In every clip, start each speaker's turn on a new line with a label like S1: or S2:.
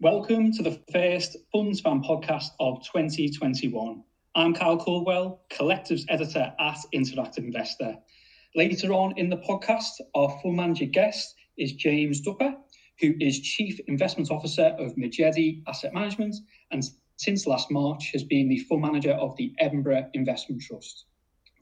S1: Welcome to the first Funds Fan podcast of 2021. I'm Kyle Caldwell, Collectives Editor at Interactive Investor. Later on in the podcast, our fund manager guest is James de Uphaugh, who is Chief Investment Officer of Majedie Asset Management and since last March has been the fund manager of the Edinburgh Investment Trust.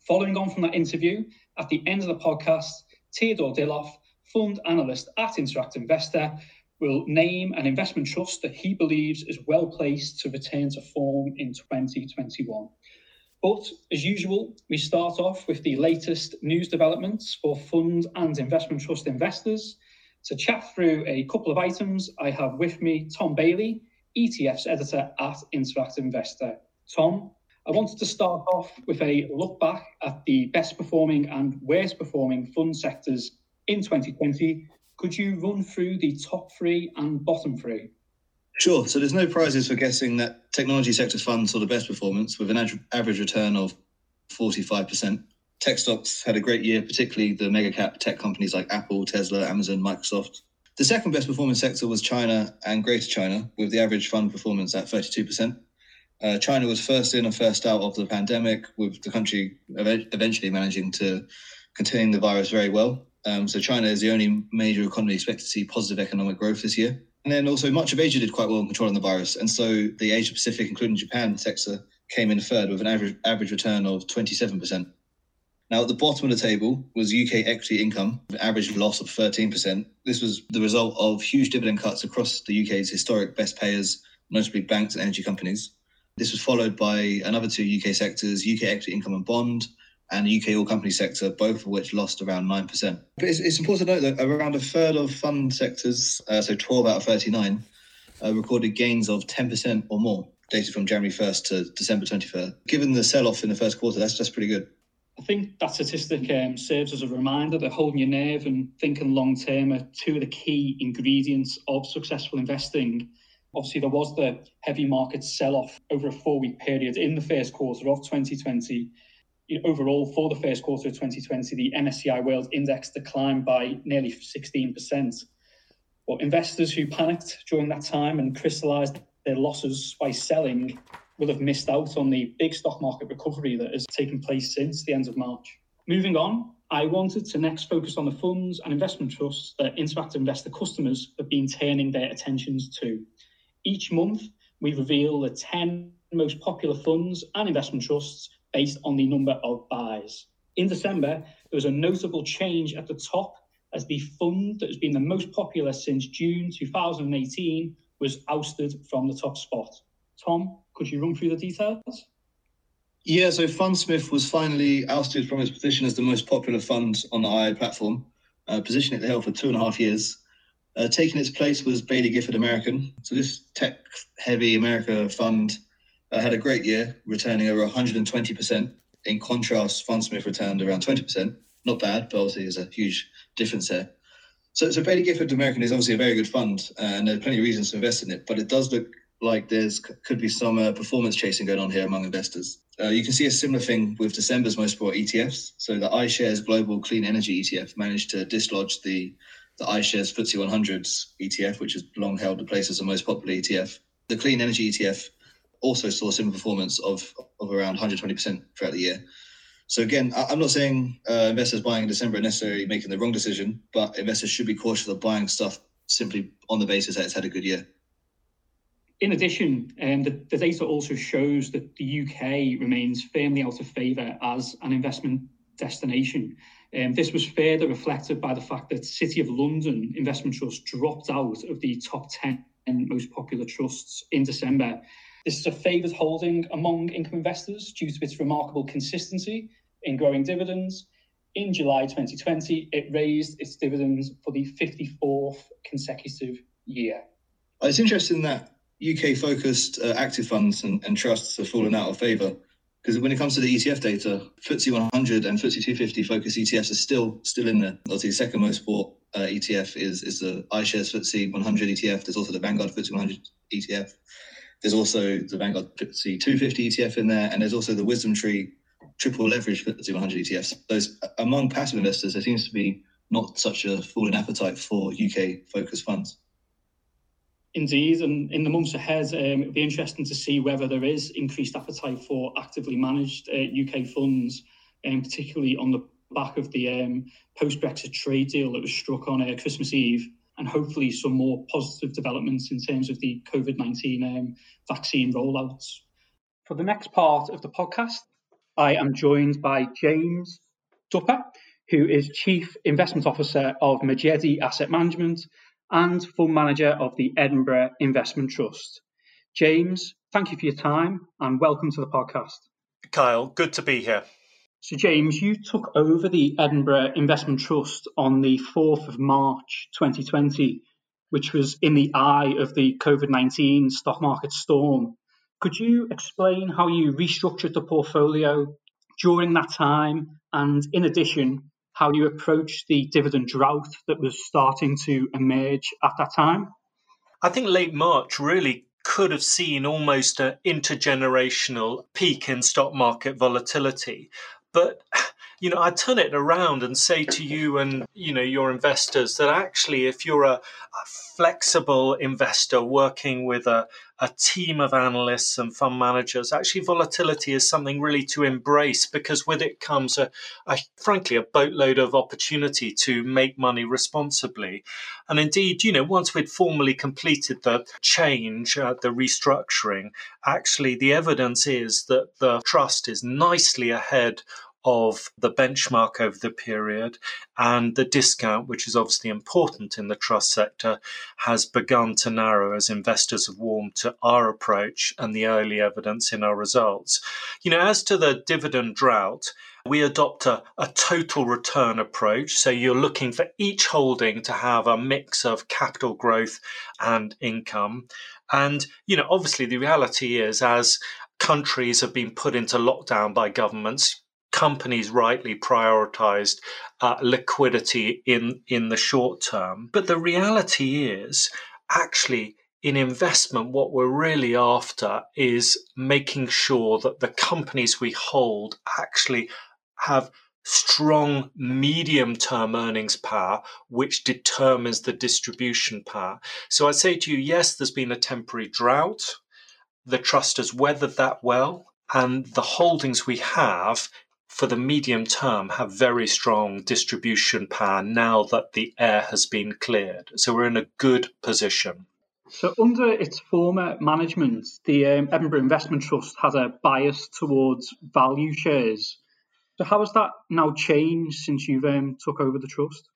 S1: Following on from that interview, at the end of the podcast, Theodore Dilloff, fund analyst at Interactive Investor, will name an investment trust that he believes is well placed to return to form in 2021. But as usual, we start off with the latest news developments for fund and investment trust investors. To chat through a couple of items, I have with me Tom Bailey, ETFs editor at Interactive Investor. Tom, I wanted to start off with a look back at the best performing and worst performing fund sectors in 2020 could you run through the top three and bottom three?
S2: Sure. So there's no prizes for guessing that technology sector funds saw the best performance with an average return of 45%. Tech stocks had a great year, particularly the mega cap tech companies like Apple, Tesla, Amazon, Microsoft. The second best performing sector was China and Greater China, with the average fund performance at 32%. Uh, China was first in and first out of the pandemic, with the country eventually managing to contain the virus very well. Um, so China is the only major economy expected to see positive economic growth this year. And then also much of Asia did quite well in controlling the virus. And so the Asia Pacific, including Japan sector, came in third with an average average return of 27%. Now, at the bottom of the table was UK equity income, an average loss of 13%. This was the result of huge dividend cuts across the UK's historic best payers, notably banks and energy companies. This was followed by another two UK sectors, UK equity income and bond, and the UK all company sector, both of which lost around 9%. But it's, it's important to note that around a third of fund sectors, uh, so 12 out of 39, uh, recorded gains of 10% or more, dated from January 1st to December 23rd. Given the sell off in the first quarter, that's just pretty good.
S1: I think that statistic um, serves as a reminder that holding your nerve and thinking long term are two of the key ingredients of successful investing. Obviously, there was the heavy market sell off over a four week period in the first quarter of 2020 overall for the first quarter of 2020, the MSCI World Index declined by nearly 16%. But investors who panicked during that time and crystallized their losses by selling will have missed out on the big stock market recovery that has taken place since the end of March. Moving on, I wanted to next focus on the funds and investment trusts that Interactive Investor customers have been turning their attentions to. Each month, we reveal the 10 most popular funds and investment trusts based on the number of buys. In December, there was a notable change at the top as the fund that has been the most popular since June 2018 was ousted from the top spot. Tom, could you run through the details?
S2: Yeah, so Fundsmith was finally ousted from its position as the most popular fund on the II platform, uh, position it held for two and a half years. Uh, taking its place was Baillie Gifford American. So this tech-heavy America fund uh, had a great year, returning over 120%. In contrast, Fundsmith returned around 20%. Not bad, but obviously there's a huge difference there. So, so Baillie Gifford American is obviously a very good fund, and there are plenty of reasons to invest in it. But it does look like there's could be some uh, performance chasing going on here among investors. Uh, you can see a similar thing with December's most bought ETFs. So the iShares Global Clean Energy ETF managed to dislodge the the iShares FTSE 100s ETF, which has long held the place as the most popular ETF. The Clean Energy ETF also saw similar performance of, of around 120% throughout the year. So again, I'm not saying uh, investors buying in December are necessarily making the wrong decision, but investors should be cautious of buying stuff simply on the basis that it's had a good year.
S1: In addition, um, the, the data also shows that the UK remains firmly out of favour as an investment destination. Um, this was further reflected by the fact that City of London Investment Trust dropped out of the top 10 most popular trusts in December this is a favoured holding among income investors due to its remarkable consistency in growing dividends. In July 2020, it raised its dividends for the 54th consecutive year.
S2: It's interesting that UK focused uh, active funds and, and, trusts have fallen out of favour because when it comes to the ETF data, FTSE 100 and FTSE 250 focus ETFs are still still in there. Obviously, the second most bought uh, ETF is is the iShares FTSE 100 ETF. There's also the Vanguard FTSE 100 ETF. There's also the Vanguard FTSE 250 ETF in there, and there's also the Wisdom Tree triple leverage FTSE 100 ETFs. Those among passive investors, there seems to be not such a falling appetite for UK focused funds.
S1: Indeed, and in the months ahead, um, it'll be interesting to see whether there is increased appetite for actively managed uh, UK funds, um, particularly on the back of the um, post-Brexit trade deal that was struck on uh, Christmas Eve, and hopefully some more positive developments in terms of the COVID-19 um, vaccine rollouts. For the next part of the podcast, I am joined by James de Uphaugh, who is Chief Investment Officer of Majedie Asset Management and Fund Manager of the Edinburgh Investment Trust. James, thank you for your time and welcome to the podcast.
S3: Kyle, good to be here.
S1: So, James, you took over the Edinburgh Investment Trust on the 4th of March 2020, which was in the eye of the COVID 19 stock market storm. Could you explain how you restructured the portfolio during that time? And in addition, how you approached the dividend drought that was starting to emerge at that time?
S3: I think late March really could have seen almost an intergenerational peak in stock market volatility. But you know, I turn it around and say to you and you know your investors that actually, if you're a, a flexible investor working with a, a team of analysts and fund managers, actually volatility is something really to embrace because with it comes a, a frankly a boatload of opportunity to make money responsibly. And indeed, you know, once we'd formally completed the change, uh, the restructuring, actually the evidence is that the trust is nicely ahead of the benchmark over the period, and the discount, which is obviously important in the trust sector, has begun to narrow as investors have warmed to our approach and the early evidence in our results. You know, as to the dividend drought, we adopt a, a, total return approach. So you're looking for each holding to have a mix of capital growth and income. And, you know, obviously the reality is as countries have been put into lockdown by governments, companies rightly prioritized uh, liquidity in, in the short term. But the reality is, actually, in investment, what we're really after is making sure that the companies we hold actually have strong medium term earnings power, which determines the distribution power. So I say to you, yes, there's been a temporary drought. The trust has weathered that well. And the holdings we have for the medium term have very strong distribution power now that the air has been cleared. So we're in a good position.
S1: So, under its former management, the um, Edinburgh Investment Trust had a bias towards value shares. So, how has that now changed since you've um, took over the trust?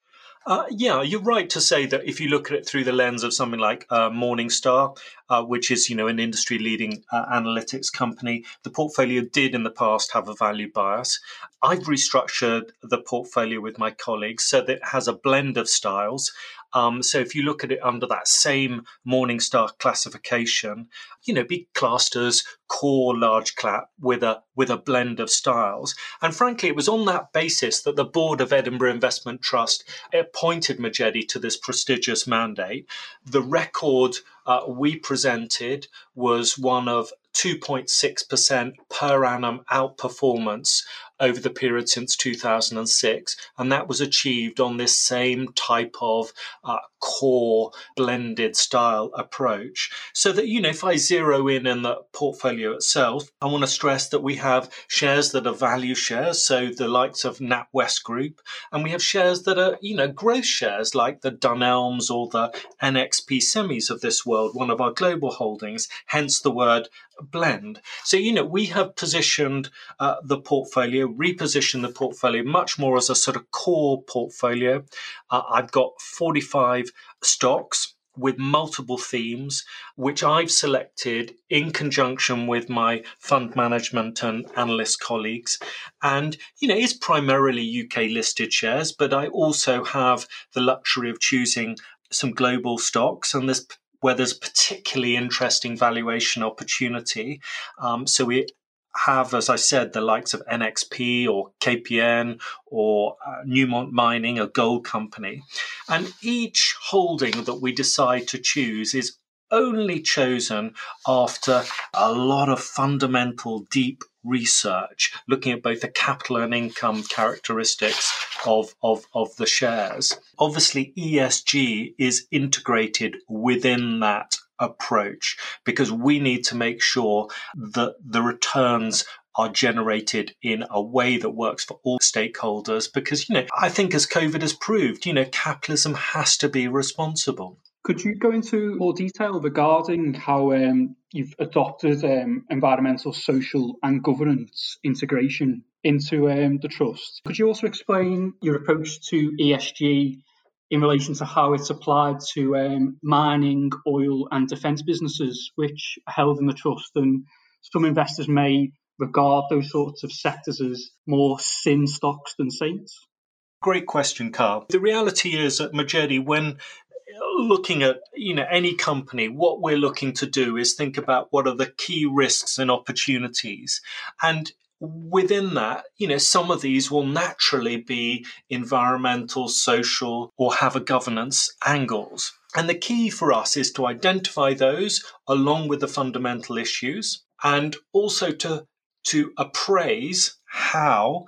S3: Uh, yeah, you're right to say that if you look at it through the lens of something like uh, Morningstar, uh, which is you know an industry-leading uh, analytics company, the portfolio did in the past have a value bias. I've restructured the portfolio with my colleagues so that it has a blend of styles. Um, so if you look at it under that same Morningstar classification, you know, classed as core large cap with a with a blend of styles. And frankly, it was on that basis that the board of Edinburgh Investment Trust appointed Majedie to this prestigious mandate. The record uh, we presented was one of 2.6% per annum outperformance over the period since 2006. And that was achieved on this same type of uh, core blended style approach. So that, you know, if I zero in on the portfolio itself, I want to stress that we have shares that are value shares, so the likes of NatWest Group, and we have shares that are, you know, growth shares like the Dunelms or the NXP semis of this world, one of our global holdings, hence the word blend. So, you know, we have positioned uh, the portfolio, repositioned the portfolio much more as a sort of core portfolio. Uh, I've got 45 stocks with multiple themes, which I've selected in conjunction with my fund management and analyst colleagues. And, you know, it's primarily UK listed shares, but I also have the luxury of choosing some global stocks. And there's where there's particularly interesting valuation opportunity. Um, so we have, as I said, the likes of NXP or KPN or uh, Newmont Mining, a gold company. And each holding that we decide to choose is only chosen after a lot of fundamental, deep research, looking at both the capital and income characteristics of, of, of the shares. Obviously, ESG is integrated within that approach because we need to make sure that the returns are generated in a way that works for all stakeholders because you know i think as covid has proved you know capitalism has to be responsible
S1: could you go into more detail regarding how um, you've adopted um, environmental, social, and governance integration into um, the trust? Could you also explain your approach to ESG in relation to how it's applied to um, mining, oil, and defence businesses, which are held in the trust? And some investors may regard those sorts of sectors as more sin stocks than saints.
S3: Great question, Carl. The reality is at Majedie, when looking at you know any company what we're looking to do is think about what are the key risks and opportunities and within that you know some of these will naturally be environmental social or have a governance angles and the key for us is to identify those along with the fundamental issues and also to to appraise how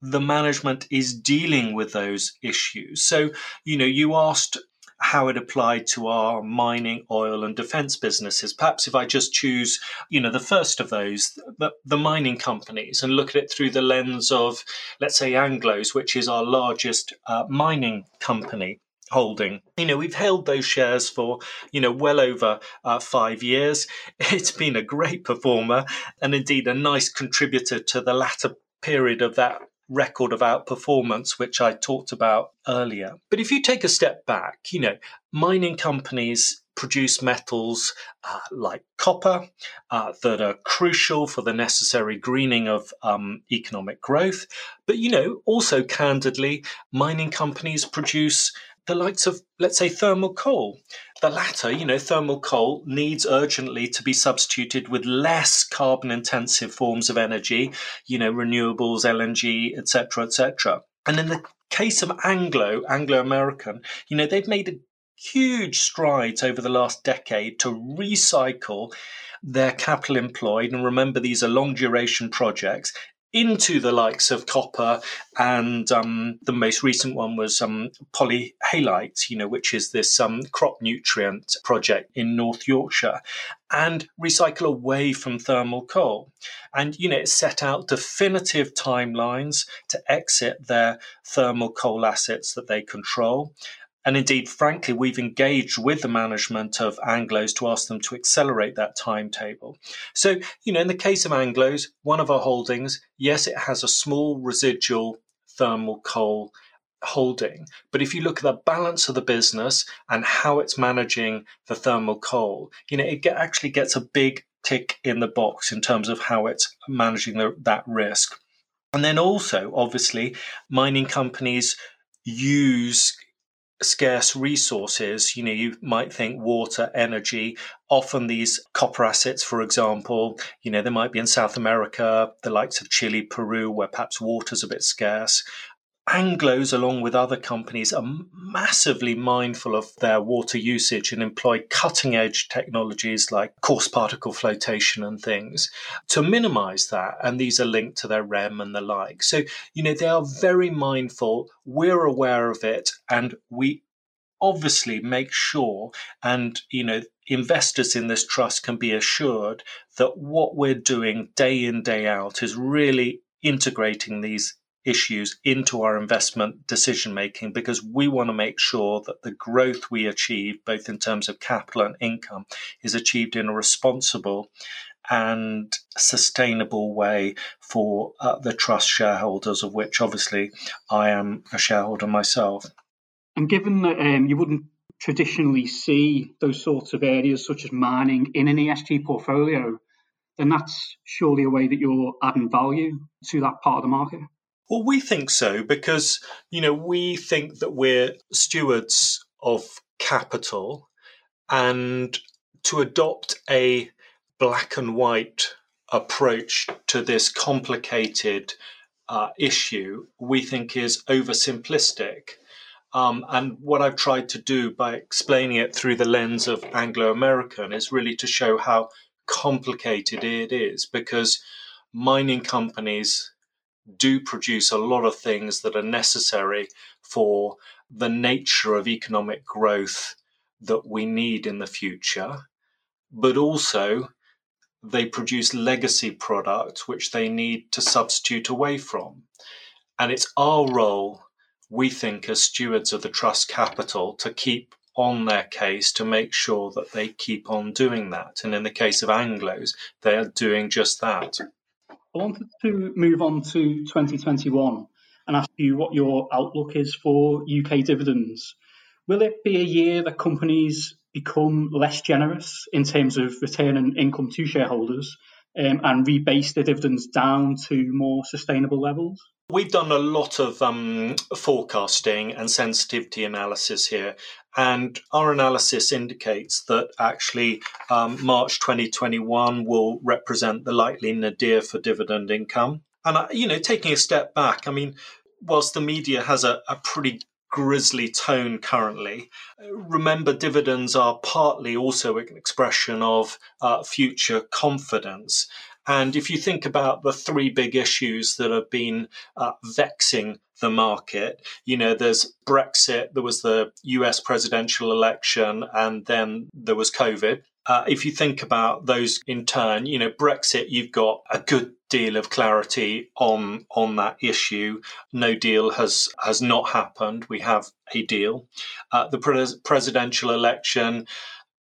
S3: the management is dealing with those issues. So, you know, you asked how it applied to our mining, oil, and defense businesses. Perhaps if I just choose, you know, the first of those, the, the mining companies, and look at it through the lens of, let's say, Anglo's, which is our largest uh, mining company holding. You know, we've held those shares for, you know, well over uh, five years. It's been a great performer and indeed a nice contributor to the latter period of that record of outperformance, which I talked about earlier. But if you take a step back, you know, mining companies produce metals uh, like copper uh, that are crucial for the necessary greening of um, economic growth. But, you know, also candidly, mining companies produce the likes of, let's say, thermal coal. The latter, you know, thermal coal needs urgently to be substituted with less carbon intensive forms of energy, you know, renewables, LNG, etc., etc. And in the case of Anglo, Anglo American, you know, they've made a huge strides over the last decade to recycle their capital employed. And remember, these are long duration projects into the likes of copper, and um, the most recent one was um, polyhalite, you know, which is this um, crop nutrient project in North Yorkshire, and recycle away from thermal coal. And you know, it set out definitive timelines to exit their thermal coal assets that they control. And indeed, frankly, we've engaged with the management of Anglos to ask them to accelerate that timetable. So, you know, in the case of Anglos, one of our holdings, yes, it has a small residual thermal coal holding. But if you look at the balance of the business and how it's managing the thermal coal, you know, it get, actually gets a big tick in the box in terms of how it's managing the, that risk. And then also, obviously, mining companies use scarce resources. You know, you might think water, energy. Often these copper assets, for example, you know, they might be in South America, the likes of Chile, Peru, where perhaps water's a bit scarce. Anglos, along with other companies, are massively mindful of their water usage and employ cutting edge technologies like coarse particle flotation and things to minimize that. And these are linked to their REM and the like. So, you know, they are very mindful. We're aware of it and we obviously make sure and, you know, investors in this trust can be assured that what we're doing day in, day out is really integrating these issues into our investment decision making because we want to make sure that the growth we achieve, both in terms of capital and income, is achieved in a responsible and sustainable way for uh, the trust shareholders, of which obviously I am a shareholder myself.
S1: And given that um, you wouldn't traditionally see those sorts of areas, such as mining, in an ESG portfolio, then that's surely a way that you're adding value to that part of the market.
S3: Well, we think so because, you know, we think that we're stewards of capital and to adopt a black and white approach to this complicated uh, issue, we think is oversimplistic. Um, and what I've tried to do by explaining it through the lens of Anglo American is really to show how complicated it is because mining companies do produce a lot of things that are necessary for the nature of economic growth that we need in the future. but also they produce legacy products which they need to substitute away from. And it's our role, we think, as stewards of the trust capital, to keep on their case to make sure that they keep on doing that. And in the case of Anglos, they are doing just that.
S1: I wanted to move on to 2021 and ask you what your outlook is for UK dividends. Will it be a year that companies become less generous in terms of return and income to shareholders um, and rebase the dividends down to more sustainable levels?
S3: We've done a lot of um, forecasting and sensitivity analysis here, and our analysis indicates that actually um, March 2021 will represent the likely nadir for dividend income. And, uh, you know, taking a step back, I mean, whilst the media has a, a pretty grisly tone currently. Remember, dividends are partly also an expression of uh, future confidence. And if you think about the three big issues that have been uh, vexing the market, you know, there's Brexit, there was the US presidential election, and then there was COVID. Uh, if you think about those in turn, you know, Brexit, you've got a good deal of clarity on on that issue. No deal has has not happened. We have a deal. Uh, the pres- presidential election,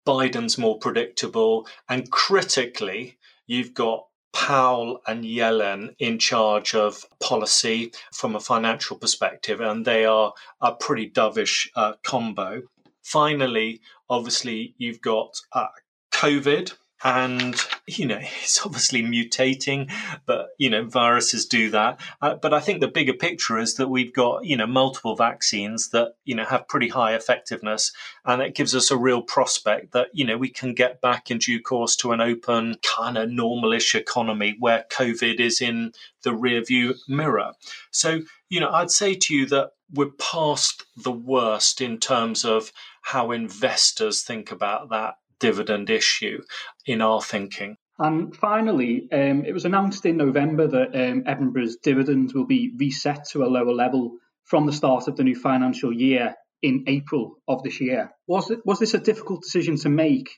S3: Biden's more predictable, and critically, you've got Powell and Yellen in charge of policy from a financial perspective, and they are a pretty dovish uh, combo. Finally, obviously, you've got uh, COVID, and you know it's obviously mutating but you know viruses do that. Uh, but i think the bigger picture is that we've got you know multiple vaccines that you know have pretty high effectiveness and it gives us a real prospect that you know we can get back in due course to an open kind of normalish economy where covid is in the rear view mirror. So you know i'd say to you that we're past the worst in terms of how investors think about that dividend issue in our thinking.
S1: And finally, um, it was announced in November that um, Edinburgh's dividends will be reset to a lower level from the start of the new financial year in April of this year. Was it, was this a difficult decision to make,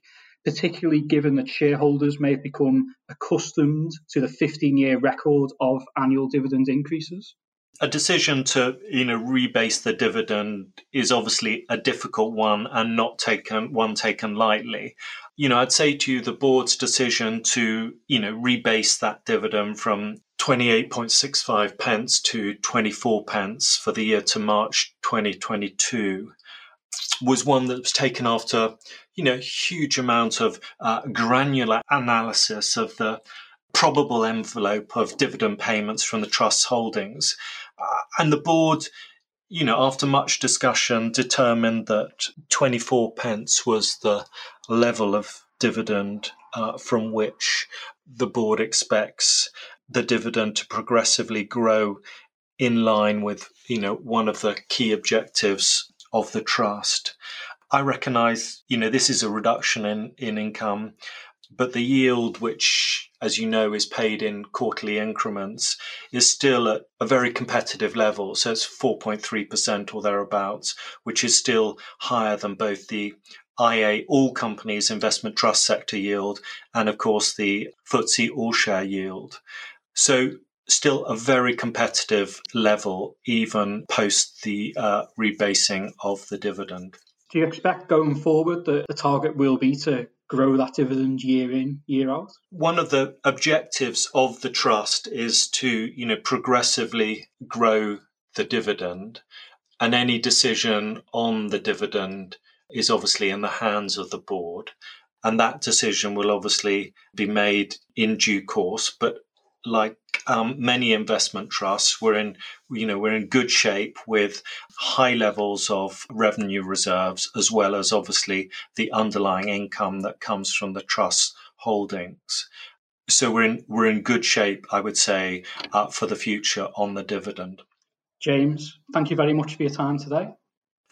S1: particularly given that shareholders may have become accustomed to the 15 year record of annual dividend increases?
S3: A decision to you know rebase the dividend is obviously a difficult one and not taken one taken lightly. You know i'd say to you the board's decision to you know rebase that dividend from 28.65 pence to 24 pence for the year to march 2022 was one that was taken after you know huge amount of uh, granular analysis of the probable envelope of dividend payments from the trust's holdings uh, and the board, you know, after much discussion, determined that 24 pence was the level of dividend uh, from which the board expects the dividend to progressively grow in line with, you know, one of the key objectives of the trust. I recognize, you know, this is a reduction in, in income, but the yield, which, as you know, is paid in quarterly increments, is still at a very competitive level. So it's 4.3% or thereabouts, which is still higher than both the IA All Companies Investment Trust Sector yield and, of course, the FTSE All Share yield. So still a very competitive level, even post the uh, rebasing of the dividend.
S1: Do you expect going forward that the target will be to grow that dividend year in, year out?
S3: One of the objectives of the trust is to, you know, progressively grow the dividend. And any decision on the dividend is obviously in the hands of the board. And that decision will obviously be made in due course. But like um, many investment trusts, we're in, you know, we're in good shape with high levels of revenue reserves, as well as obviously the underlying income that comes from the trust holdings. So we're in we're in good shape, I would say, uh, for the future on the dividend.
S1: James, thank you very much for your time today.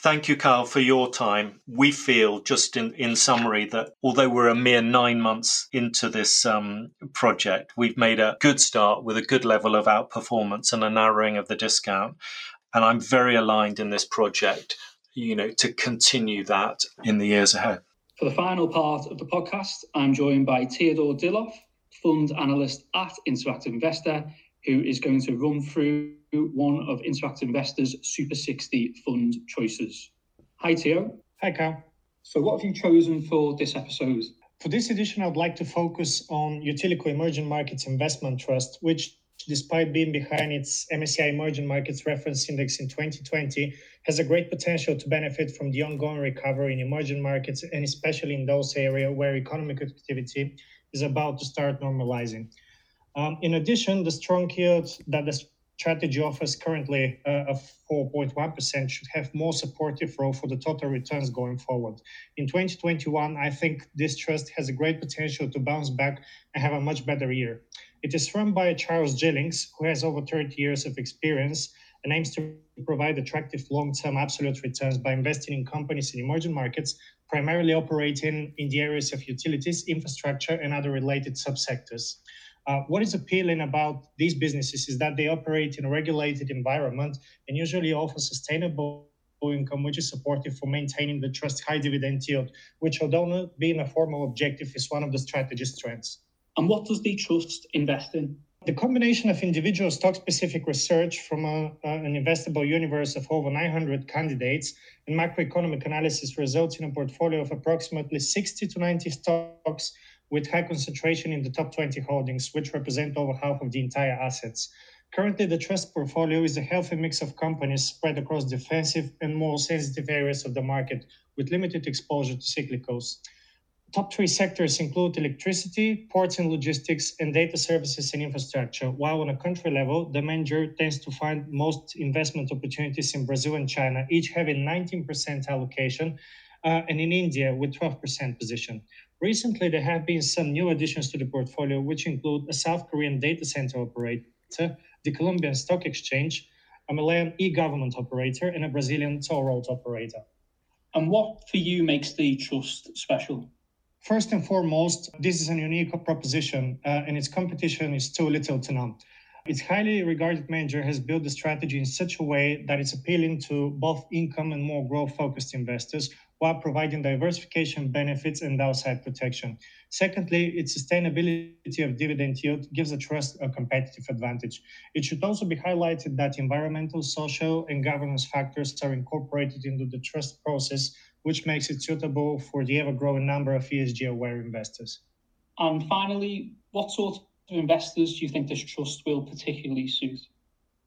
S3: Thank you, Carl, for your time. We feel, just in, in summary, that although we're a mere nine months into this um, project, we've made a good start with a good level of outperformance and a narrowing of the discount. And I'm very aligned in this project, you know, to continue that in the years ahead.
S1: For the final part of the podcast, I'm joined by Theodore Dilloff, fund analyst at Interactive Investor, who is going to run through one of Interactive Investor's Super 60 fund choices. Hi, Theo.
S4: Hi, Carl.
S1: So, what have you chosen for this episode?
S4: For this edition, I'd like to focus on Utilico Emerging Markets Investment Trust, which, despite being behind its MSCI Emerging Markets Reference Index in 2020, has a great potential to benefit from the ongoing recovery in emerging markets and especially in those areas where economic activity is about to start normalizing. Um, in addition, the strong yield that the strategy offers currently uh, of 4.1% should have more supportive role for the total returns going forward. In 2021, I think this trust has a great potential to bounce back and have a much better year. It is run by Charles Jillings, who has over 30 years of experience and aims to provide attractive long-term absolute returns by investing in companies in emerging markets, primarily operating in the areas of utilities, infrastructure, and other related subsectors. Uh, what is appealing about these businesses is that they operate in a regulated environment and usually offer sustainable income, which is supportive for maintaining the trust high dividend yield, which, although not being a formal objective, is one of the strategy's strengths.
S1: And what does the trust invest in?
S4: The combination of individual stock specific research from a, an investable universe of over 900 candidates and macroeconomic analysis results in a portfolio of approximately 60 to 90 stocks with high concentration in the top 20 holdings, which represent over half of the entire assets. Currently, the trust portfolio is a healthy mix of companies spread across defensive and more sensitive areas of the market with limited exposure to cyclicals. Top three sectors include electricity, ports and logistics, and data services and infrastructure. While on a country level, the manager tends to find most investment opportunities in Brazil and China, each having 19% allocation, uh, and in India with 12% position. Recently, there have been some new additions to the portfolio, which include a South Korean data center operator, the Colombian Stock Exchange, a Malayan e government operator, and a Brazilian toll road operator.
S1: And what for you makes the trust special?
S4: First and foremost, this is a unique proposition, uh, and its competition is too little to none. Its highly regarded manager has built the strategy in such a way that it's appealing to both income and more growth focused investors while providing diversification benefits and downside protection. Secondly, its sustainability of dividend yield gives the trust a competitive advantage. It should also be highlighted that environmental, social, and governance factors are incorporated into the trust process, which makes it suitable for the ever growing number of ESG aware investors.
S1: And finally, what sort of investors do you think this trust will particularly suit?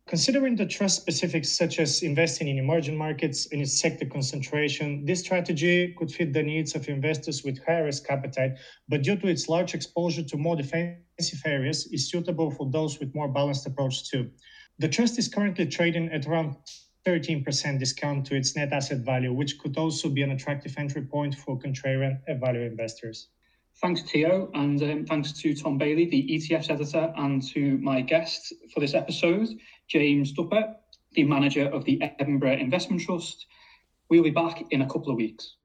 S4: Considering the trust specifics such as investing in emerging markets and its sector concentration, this strategy could fit the needs of investors with higher risk appetite, but due to its large exposure to more defensive areas, is suitable for those with more balanced approach too. The trust is currently trading at around 13% discount to its net asset value, which could also be an attractive entry point for contrarian value investors.
S1: Thanks, Theo, and um, thanks to Tom Bailey, the ETFs editor, and to my guest for this episode, James de Uphaugh, the manager of the Edinburgh Investment Trust. We'll be back in a couple of weeks.